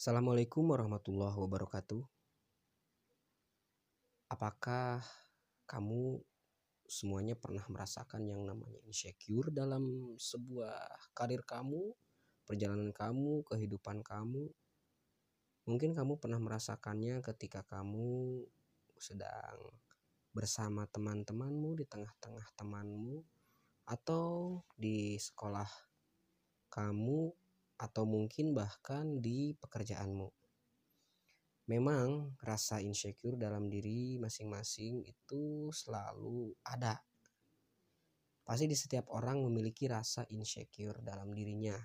Assalamualaikum warahmatullahi wabarakatuh. Apakah kamu semuanya pernah merasakan yang namanya insecure dalam sebuah karir kamu, perjalanan kamu, kehidupan kamu? Mungkin kamu pernah merasakannya ketika kamu sedang bersama teman-temanmu di tengah-tengah temanmu atau di sekolah kamu atau mungkin bahkan di pekerjaanmu. Memang rasa insecure dalam diri masing-masing itu selalu ada. Pasti di setiap orang memiliki rasa insecure dalam dirinya.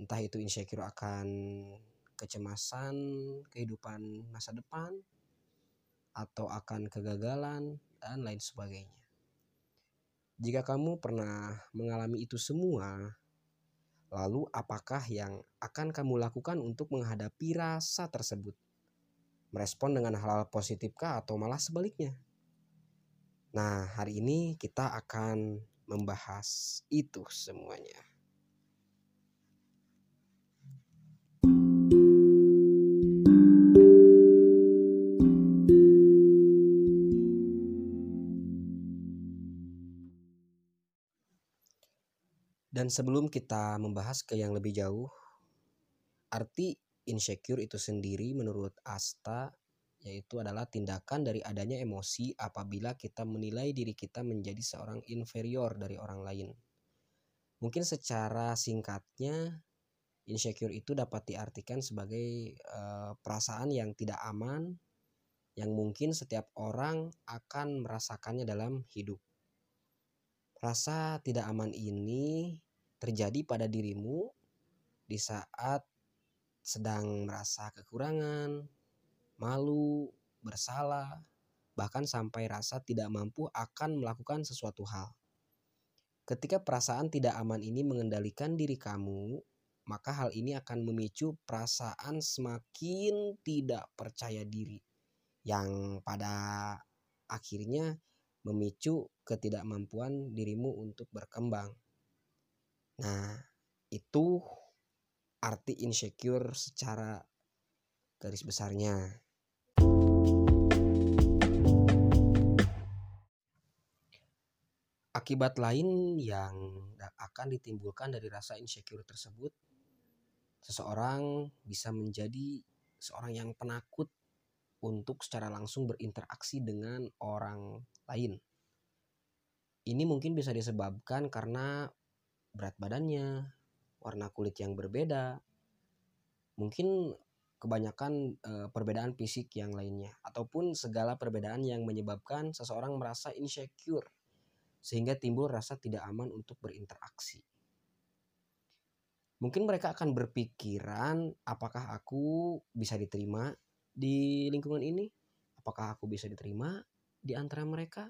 Entah itu insecure akan kecemasan kehidupan masa depan atau akan kegagalan dan lain sebagainya. Jika kamu pernah mengalami itu semua, Lalu, apakah yang akan kamu lakukan untuk menghadapi rasa tersebut? Merespon dengan hal-hal positifkah atau malah sebaliknya? Nah, hari ini kita akan membahas itu semuanya. Dan sebelum kita membahas ke yang lebih jauh, arti insecure itu sendiri menurut Asta yaitu adalah tindakan dari adanya emosi apabila kita menilai diri kita menjadi seorang inferior dari orang lain. Mungkin secara singkatnya insecure itu dapat diartikan sebagai uh, perasaan yang tidak aman yang mungkin setiap orang akan merasakannya dalam hidup. Rasa tidak aman ini terjadi pada dirimu di saat sedang merasa kekurangan, malu, bersalah, bahkan sampai rasa tidak mampu akan melakukan sesuatu hal. Ketika perasaan tidak aman ini mengendalikan diri kamu, maka hal ini akan memicu perasaan semakin tidak percaya diri, yang pada akhirnya memicu ketidakmampuan dirimu untuk berkembang. Nah, itu arti insecure secara garis besarnya. Akibat lain yang akan ditimbulkan dari rasa insecure tersebut, seseorang bisa menjadi seorang yang penakut untuk secara langsung berinteraksi dengan orang lain. Ini mungkin bisa disebabkan karena berat badannya, warna kulit yang berbeda, mungkin kebanyakan e, perbedaan fisik yang lainnya, ataupun segala perbedaan yang menyebabkan seseorang merasa insecure, sehingga timbul rasa tidak aman untuk berinteraksi. Mungkin mereka akan berpikiran, apakah aku bisa diterima di lingkungan ini? Apakah aku bisa diterima di antara mereka?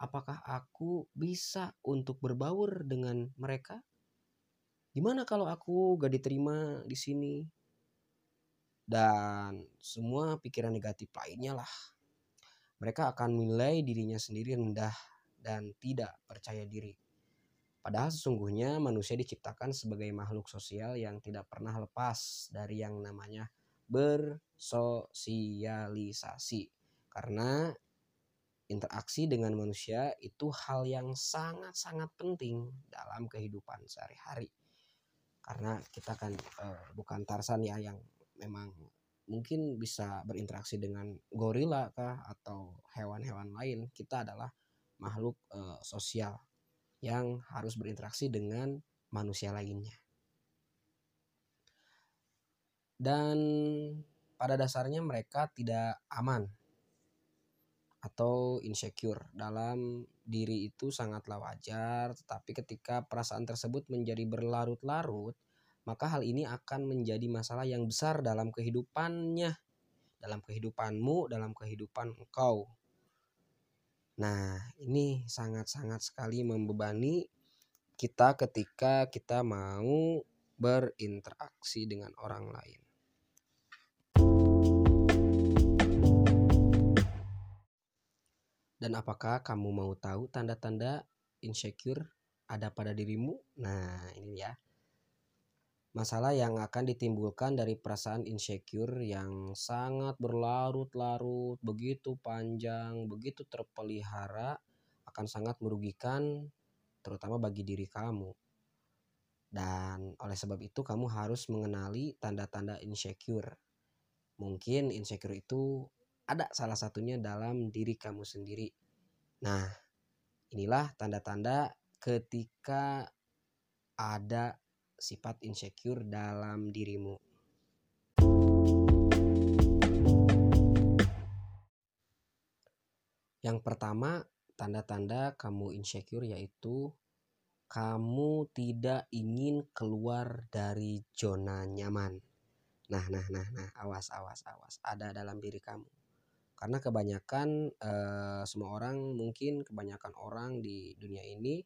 Apakah aku bisa untuk berbaur dengan mereka? Gimana kalau aku gak diterima di sini? Dan semua pikiran negatif lainnya lah. Mereka akan menilai dirinya sendiri rendah dan tidak percaya diri. Padahal sesungguhnya manusia diciptakan sebagai makhluk sosial yang tidak pernah lepas dari yang namanya bersosialisasi. Karena interaksi dengan manusia itu hal yang sangat-sangat penting dalam kehidupan sehari-hari. Karena kita kan uh, bukan Tarsan ya yang memang mungkin bisa berinteraksi dengan gorila kah atau hewan-hewan lain. Kita adalah makhluk uh, sosial yang harus berinteraksi dengan manusia lainnya. Dan pada dasarnya mereka tidak aman atau insecure dalam diri itu sangatlah wajar, tetapi ketika perasaan tersebut menjadi berlarut-larut, maka hal ini akan menjadi masalah yang besar dalam kehidupannya, dalam kehidupanmu, dalam kehidupan engkau. Nah, ini sangat-sangat sekali membebani kita ketika kita mau berinteraksi dengan orang lain. Dan apakah kamu mau tahu tanda-tanda insecure ada pada dirimu? Nah, ini ya. Masalah yang akan ditimbulkan dari perasaan insecure yang sangat berlarut-larut, begitu panjang, begitu terpelihara, akan sangat merugikan, terutama bagi diri kamu. Dan oleh sebab itu, kamu harus mengenali tanda-tanda insecure. Mungkin insecure itu ada salah satunya dalam diri kamu sendiri. Nah, inilah tanda-tanda ketika ada sifat insecure dalam dirimu. Yang pertama, tanda-tanda kamu insecure yaitu kamu tidak ingin keluar dari zona nyaman. Nah, nah, nah, nah, awas, awas, awas. Ada dalam diri kamu. Karena kebanyakan eh, semua orang mungkin kebanyakan orang di dunia ini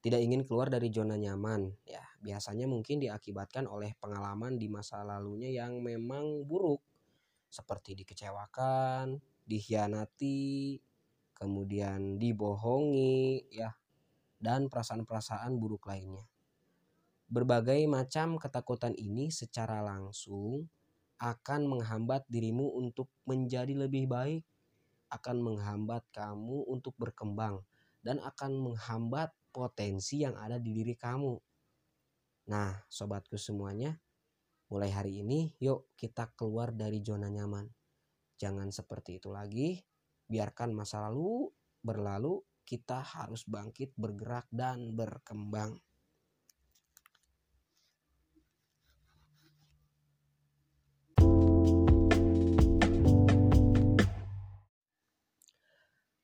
tidak ingin keluar dari zona nyaman ya biasanya mungkin diakibatkan oleh pengalaman di masa lalunya yang memang buruk seperti dikecewakan, dikhianati, kemudian dibohongi ya dan perasaan-perasaan buruk lainnya. Berbagai macam ketakutan ini secara langsung akan menghambat dirimu untuk menjadi lebih baik, akan menghambat kamu untuk berkembang dan akan menghambat potensi yang ada di diri kamu. Nah, sobatku semuanya, mulai hari ini yuk kita keluar dari zona nyaman. Jangan seperti itu lagi, biarkan masa lalu berlalu, kita harus bangkit, bergerak, dan berkembang.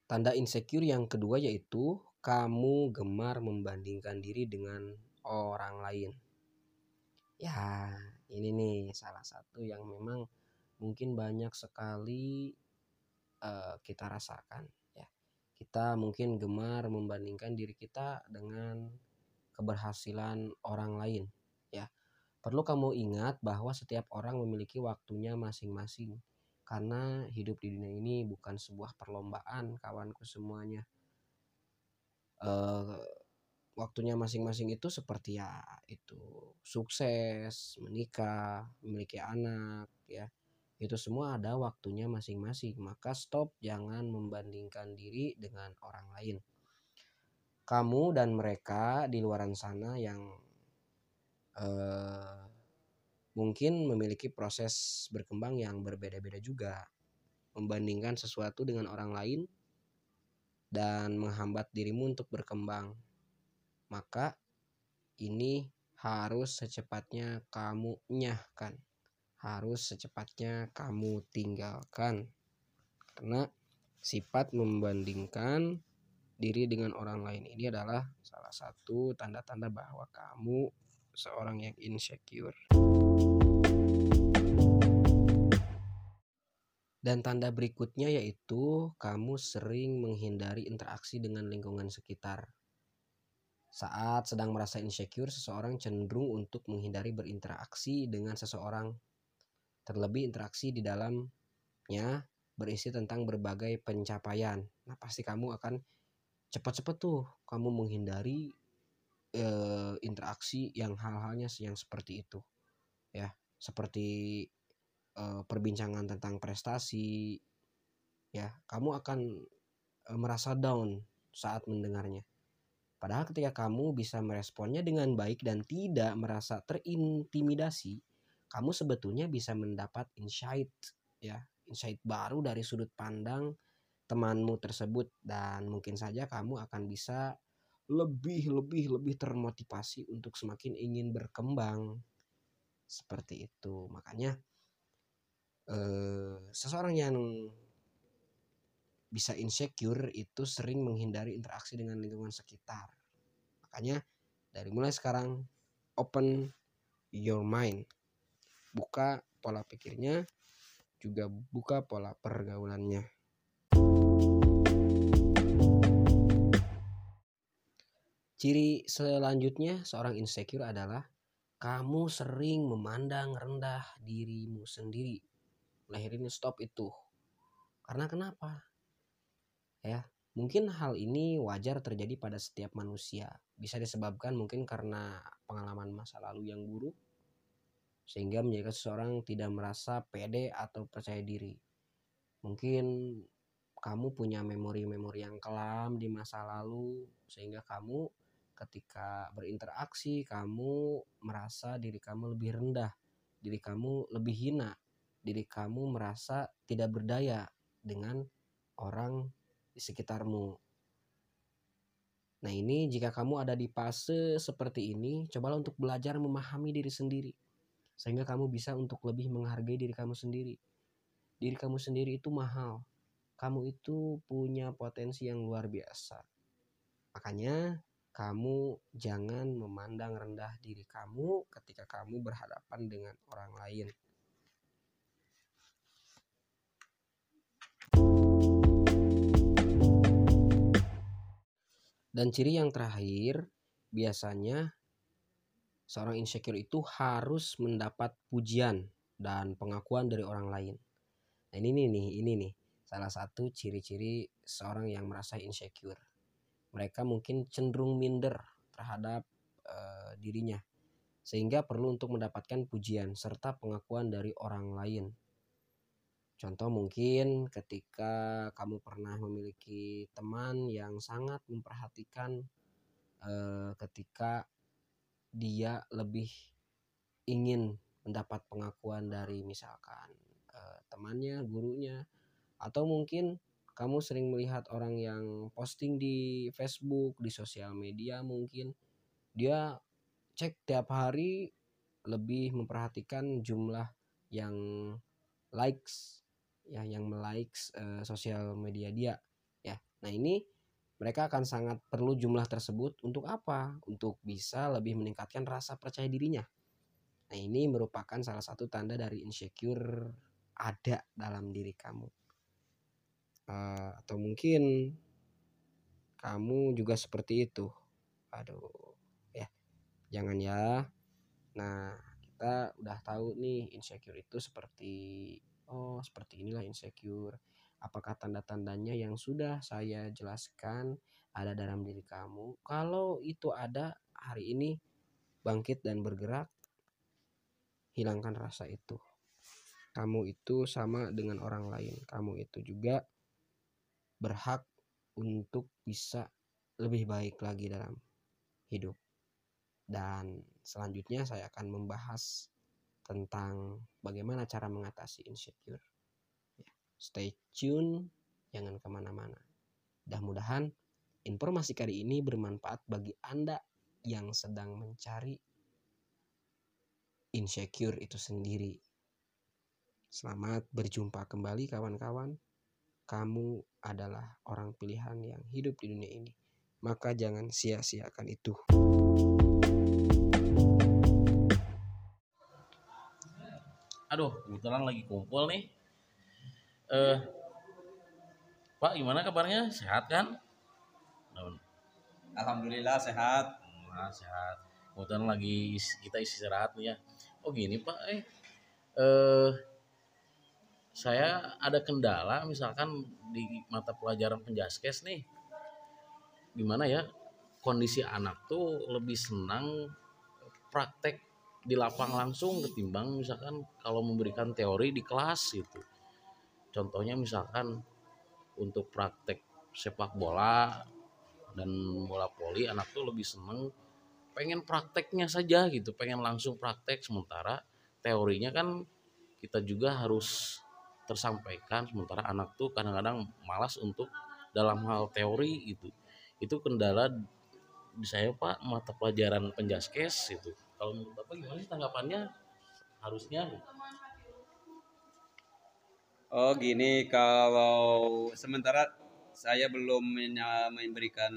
Tanda insecure yang kedua yaitu kamu gemar membandingkan diri dengan orang lain. Ya, ini nih salah satu yang memang mungkin banyak sekali uh, kita rasakan ya. Kita mungkin gemar membandingkan diri kita dengan keberhasilan orang lain ya. Perlu kamu ingat bahwa setiap orang memiliki waktunya masing-masing karena hidup di dunia ini bukan sebuah perlombaan kawanku semuanya uh, waktunya masing-masing itu seperti ya itu sukses, menikah, memiliki anak ya. Itu semua ada waktunya masing-masing. Maka stop jangan membandingkan diri dengan orang lain. Kamu dan mereka di luar sana yang uh, mungkin memiliki proses berkembang yang berbeda-beda juga. Membandingkan sesuatu dengan orang lain dan menghambat dirimu untuk berkembang. Maka ini harus secepatnya kamu nyahkan. Harus secepatnya kamu tinggalkan. Karena sifat membandingkan diri dengan orang lain ini adalah salah satu tanda-tanda bahwa kamu seorang yang insecure. Dan tanda berikutnya yaitu kamu sering menghindari interaksi dengan lingkungan sekitar. Saat sedang merasa insecure, seseorang cenderung untuk menghindari berinteraksi dengan seseorang. Terlebih interaksi di dalamnya berisi tentang berbagai pencapaian. Nah, pasti kamu akan cepat-cepat tuh kamu menghindari e, interaksi yang hal-halnya yang seperti itu. Ya, seperti uh, perbincangan tentang prestasi ya kamu akan uh, merasa down saat mendengarnya. Padahal ketika kamu bisa meresponnya dengan baik dan tidak merasa terintimidasi kamu sebetulnya bisa mendapat insight ya insight baru dari sudut pandang temanmu tersebut. Dan mungkin saja kamu akan bisa lebih lebih lebih termotivasi untuk semakin ingin berkembang. Seperti itu. Makanya eh, seseorang yang bisa insecure itu sering menghindari interaksi dengan lingkungan sekitar. Makanya dari mulai sekarang open your mind. Buka pola pikirnya, juga buka pola pergaulannya. Ciri selanjutnya seorang insecure adalah kamu sering memandang rendah dirimu sendiri lahirin stop itu. Karena kenapa? Ya mungkin hal ini wajar terjadi pada setiap manusia. Bisa disebabkan mungkin karena pengalaman masa lalu yang buruk sehingga menjadikan seseorang tidak merasa pede atau percaya diri. Mungkin kamu punya memori-memori yang kelam di masa lalu sehingga kamu ketika berinteraksi kamu merasa diri kamu lebih rendah, diri kamu lebih hina, diri kamu merasa tidak berdaya dengan orang di sekitarmu. Nah, ini jika kamu ada di fase seperti ini, cobalah untuk belajar memahami diri sendiri sehingga kamu bisa untuk lebih menghargai diri kamu sendiri. Diri kamu sendiri itu mahal. Kamu itu punya potensi yang luar biasa. Makanya kamu jangan memandang rendah diri kamu ketika kamu berhadapan dengan orang lain. Dan ciri yang terakhir, biasanya seorang insecure itu harus mendapat pujian dan pengakuan dari orang lain. Nah, ini nih, ini nih salah satu ciri-ciri seorang yang merasa insecure mereka mungkin cenderung minder terhadap uh, dirinya sehingga perlu untuk mendapatkan pujian serta pengakuan dari orang lain. Contoh mungkin ketika kamu pernah memiliki teman yang sangat memperhatikan uh, ketika dia lebih ingin mendapat pengakuan dari misalkan uh, temannya, gurunya, atau mungkin kamu sering melihat orang yang posting di Facebook, di sosial media mungkin dia cek tiap hari lebih memperhatikan jumlah yang likes ya yang melikes uh, sosial media dia ya. Nah, ini mereka akan sangat perlu jumlah tersebut untuk apa? Untuk bisa lebih meningkatkan rasa percaya dirinya. Nah, ini merupakan salah satu tanda dari insecure ada dalam diri kamu uh, atau mungkin kamu juga seperti itu aduh ya jangan ya nah kita udah tahu nih insecure itu seperti oh seperti inilah insecure. Apakah tanda-tandanya yang sudah saya jelaskan ada dalam diri kamu? Kalau itu ada hari ini bangkit dan bergerak hilangkan rasa itu. Kamu itu sama dengan orang lain. Kamu itu juga berhak untuk bisa lebih baik lagi dalam hidup. Dan selanjutnya saya akan membahas tentang bagaimana cara mengatasi insecure. Ya, stay tune, jangan ke mana-mana. Mudah-mudahan informasi kali ini bermanfaat bagi Anda yang sedang mencari insecure itu sendiri. Selamat berjumpa kembali kawan-kawan kamu adalah orang pilihan yang hidup di dunia ini. Maka jangan sia-siakan itu. Aduh, kebetulan lagi kumpul nih. Eh, Pak, gimana kabarnya? Sehat kan? Alhamdulillah sehat. Nah, sehat. Kebetulan lagi kita istirahat nih ya. Oh gini Pak, eh, eh saya ada kendala misalkan di mata pelajaran penjaskes nih gimana ya kondisi anak tuh lebih senang praktek di lapang langsung ketimbang misalkan kalau memberikan teori di kelas gitu. Contohnya misalkan untuk praktek sepak bola dan bola poli anak tuh lebih seneng pengen prakteknya saja gitu pengen langsung praktek. Sementara teorinya kan kita juga harus tersampaikan sementara anak tuh kadang-kadang malas untuk dalam hal teori itu itu kendala saya pak mata pelajaran penjaskes itu kalau menurut bapak gimana sih tanggapannya harusnya oh gini kalau sementara saya belum memberikan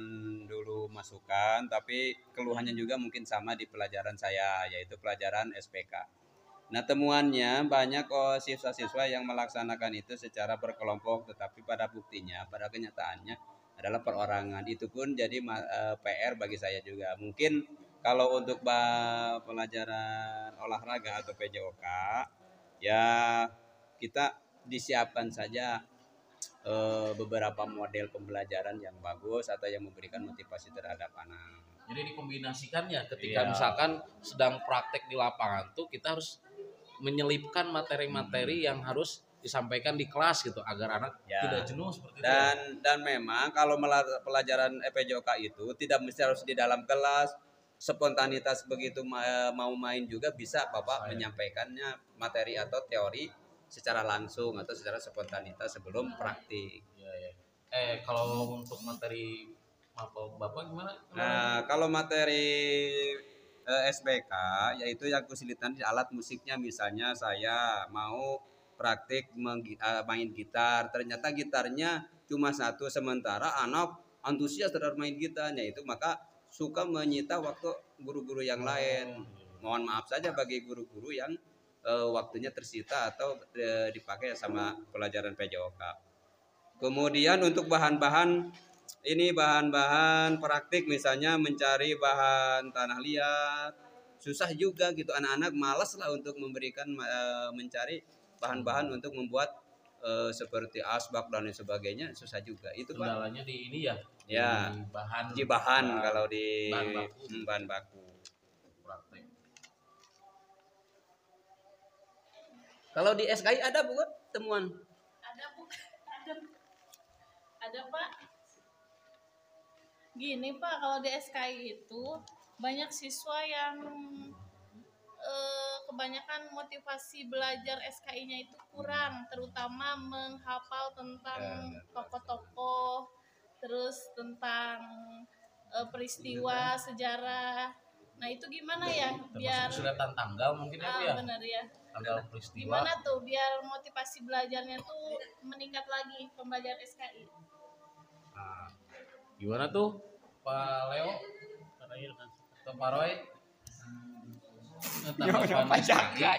dulu masukan tapi keluhannya juga mungkin sama di pelajaran saya yaitu pelajaran SPK Nah temuannya banyak oh, siswa-siswa yang melaksanakan itu secara berkelompok tetapi pada buktinya, pada kenyataannya adalah perorangan. Itu pun jadi uh, eh, PR bagi saya juga. Mungkin kalau untuk pelajaran olahraga atau PJOK ya kita disiapkan saja uh, beberapa model pembelajaran yang bagus atau yang memberikan motivasi terhadap anak. Jadi dikombinasikan ya ketika iya. misalkan sedang praktek di lapangan tuh kita harus menyelipkan materi-materi yang harus disampaikan di kelas gitu agar anak Ya. tidak jenuh seperti itu. dan dan memang kalau pelajaran EPJOK itu tidak mesti harus di dalam kelas spontanitas begitu ma- mau main juga bisa bapak Saya. menyampaikannya materi atau teori secara langsung atau secara spontanitas sebelum praktik Ya, ya. Eh kalau untuk materi apa bapak gimana? nah kalau materi eh, SBK yaitu yang kesulitan di alat musiknya misalnya saya mau praktik eh, main gitar ternyata gitarnya cuma satu sementara anak antusias terhadap main gitarnya itu maka suka menyita waktu guru-guru yang lain. Mohon maaf saja bagi guru-guru yang eh, waktunya tersita atau eh, dipakai sama pelajaran PJOK kemudian untuk bahan-bahan ini bahan-bahan praktik misalnya mencari bahan tanah liat. Susah juga gitu anak-anak malas lah untuk memberikan eh, mencari bahan-bahan untuk membuat eh, seperti asbak dan lain sebagainya susah juga itu pak Kendalanya di ini ya. Ya. Di bahan di bahan kalau di bahan baku. Hmm, bahan baku praktek. kalau di SKI ada bukan temuan ada bu ada ada pak gini pak kalau di SKI itu banyak siswa yang kebanyakan motivasi belajar SKI-nya itu kurang terutama menghafal tentang tokoh-tokoh terus tentang eh, peristiwa sejarah. nah itu gimana ya? biar Termasuk kesulitan tanggal mungkin ya ah, ya. benar ya Tanggal peristiwa. gimana tuh biar motivasi belajarnya tuh meningkat lagi pembelajaran SKI Nah, gimana tuh Pak Leo? Atau Pak Roy? Tanggapan SKI.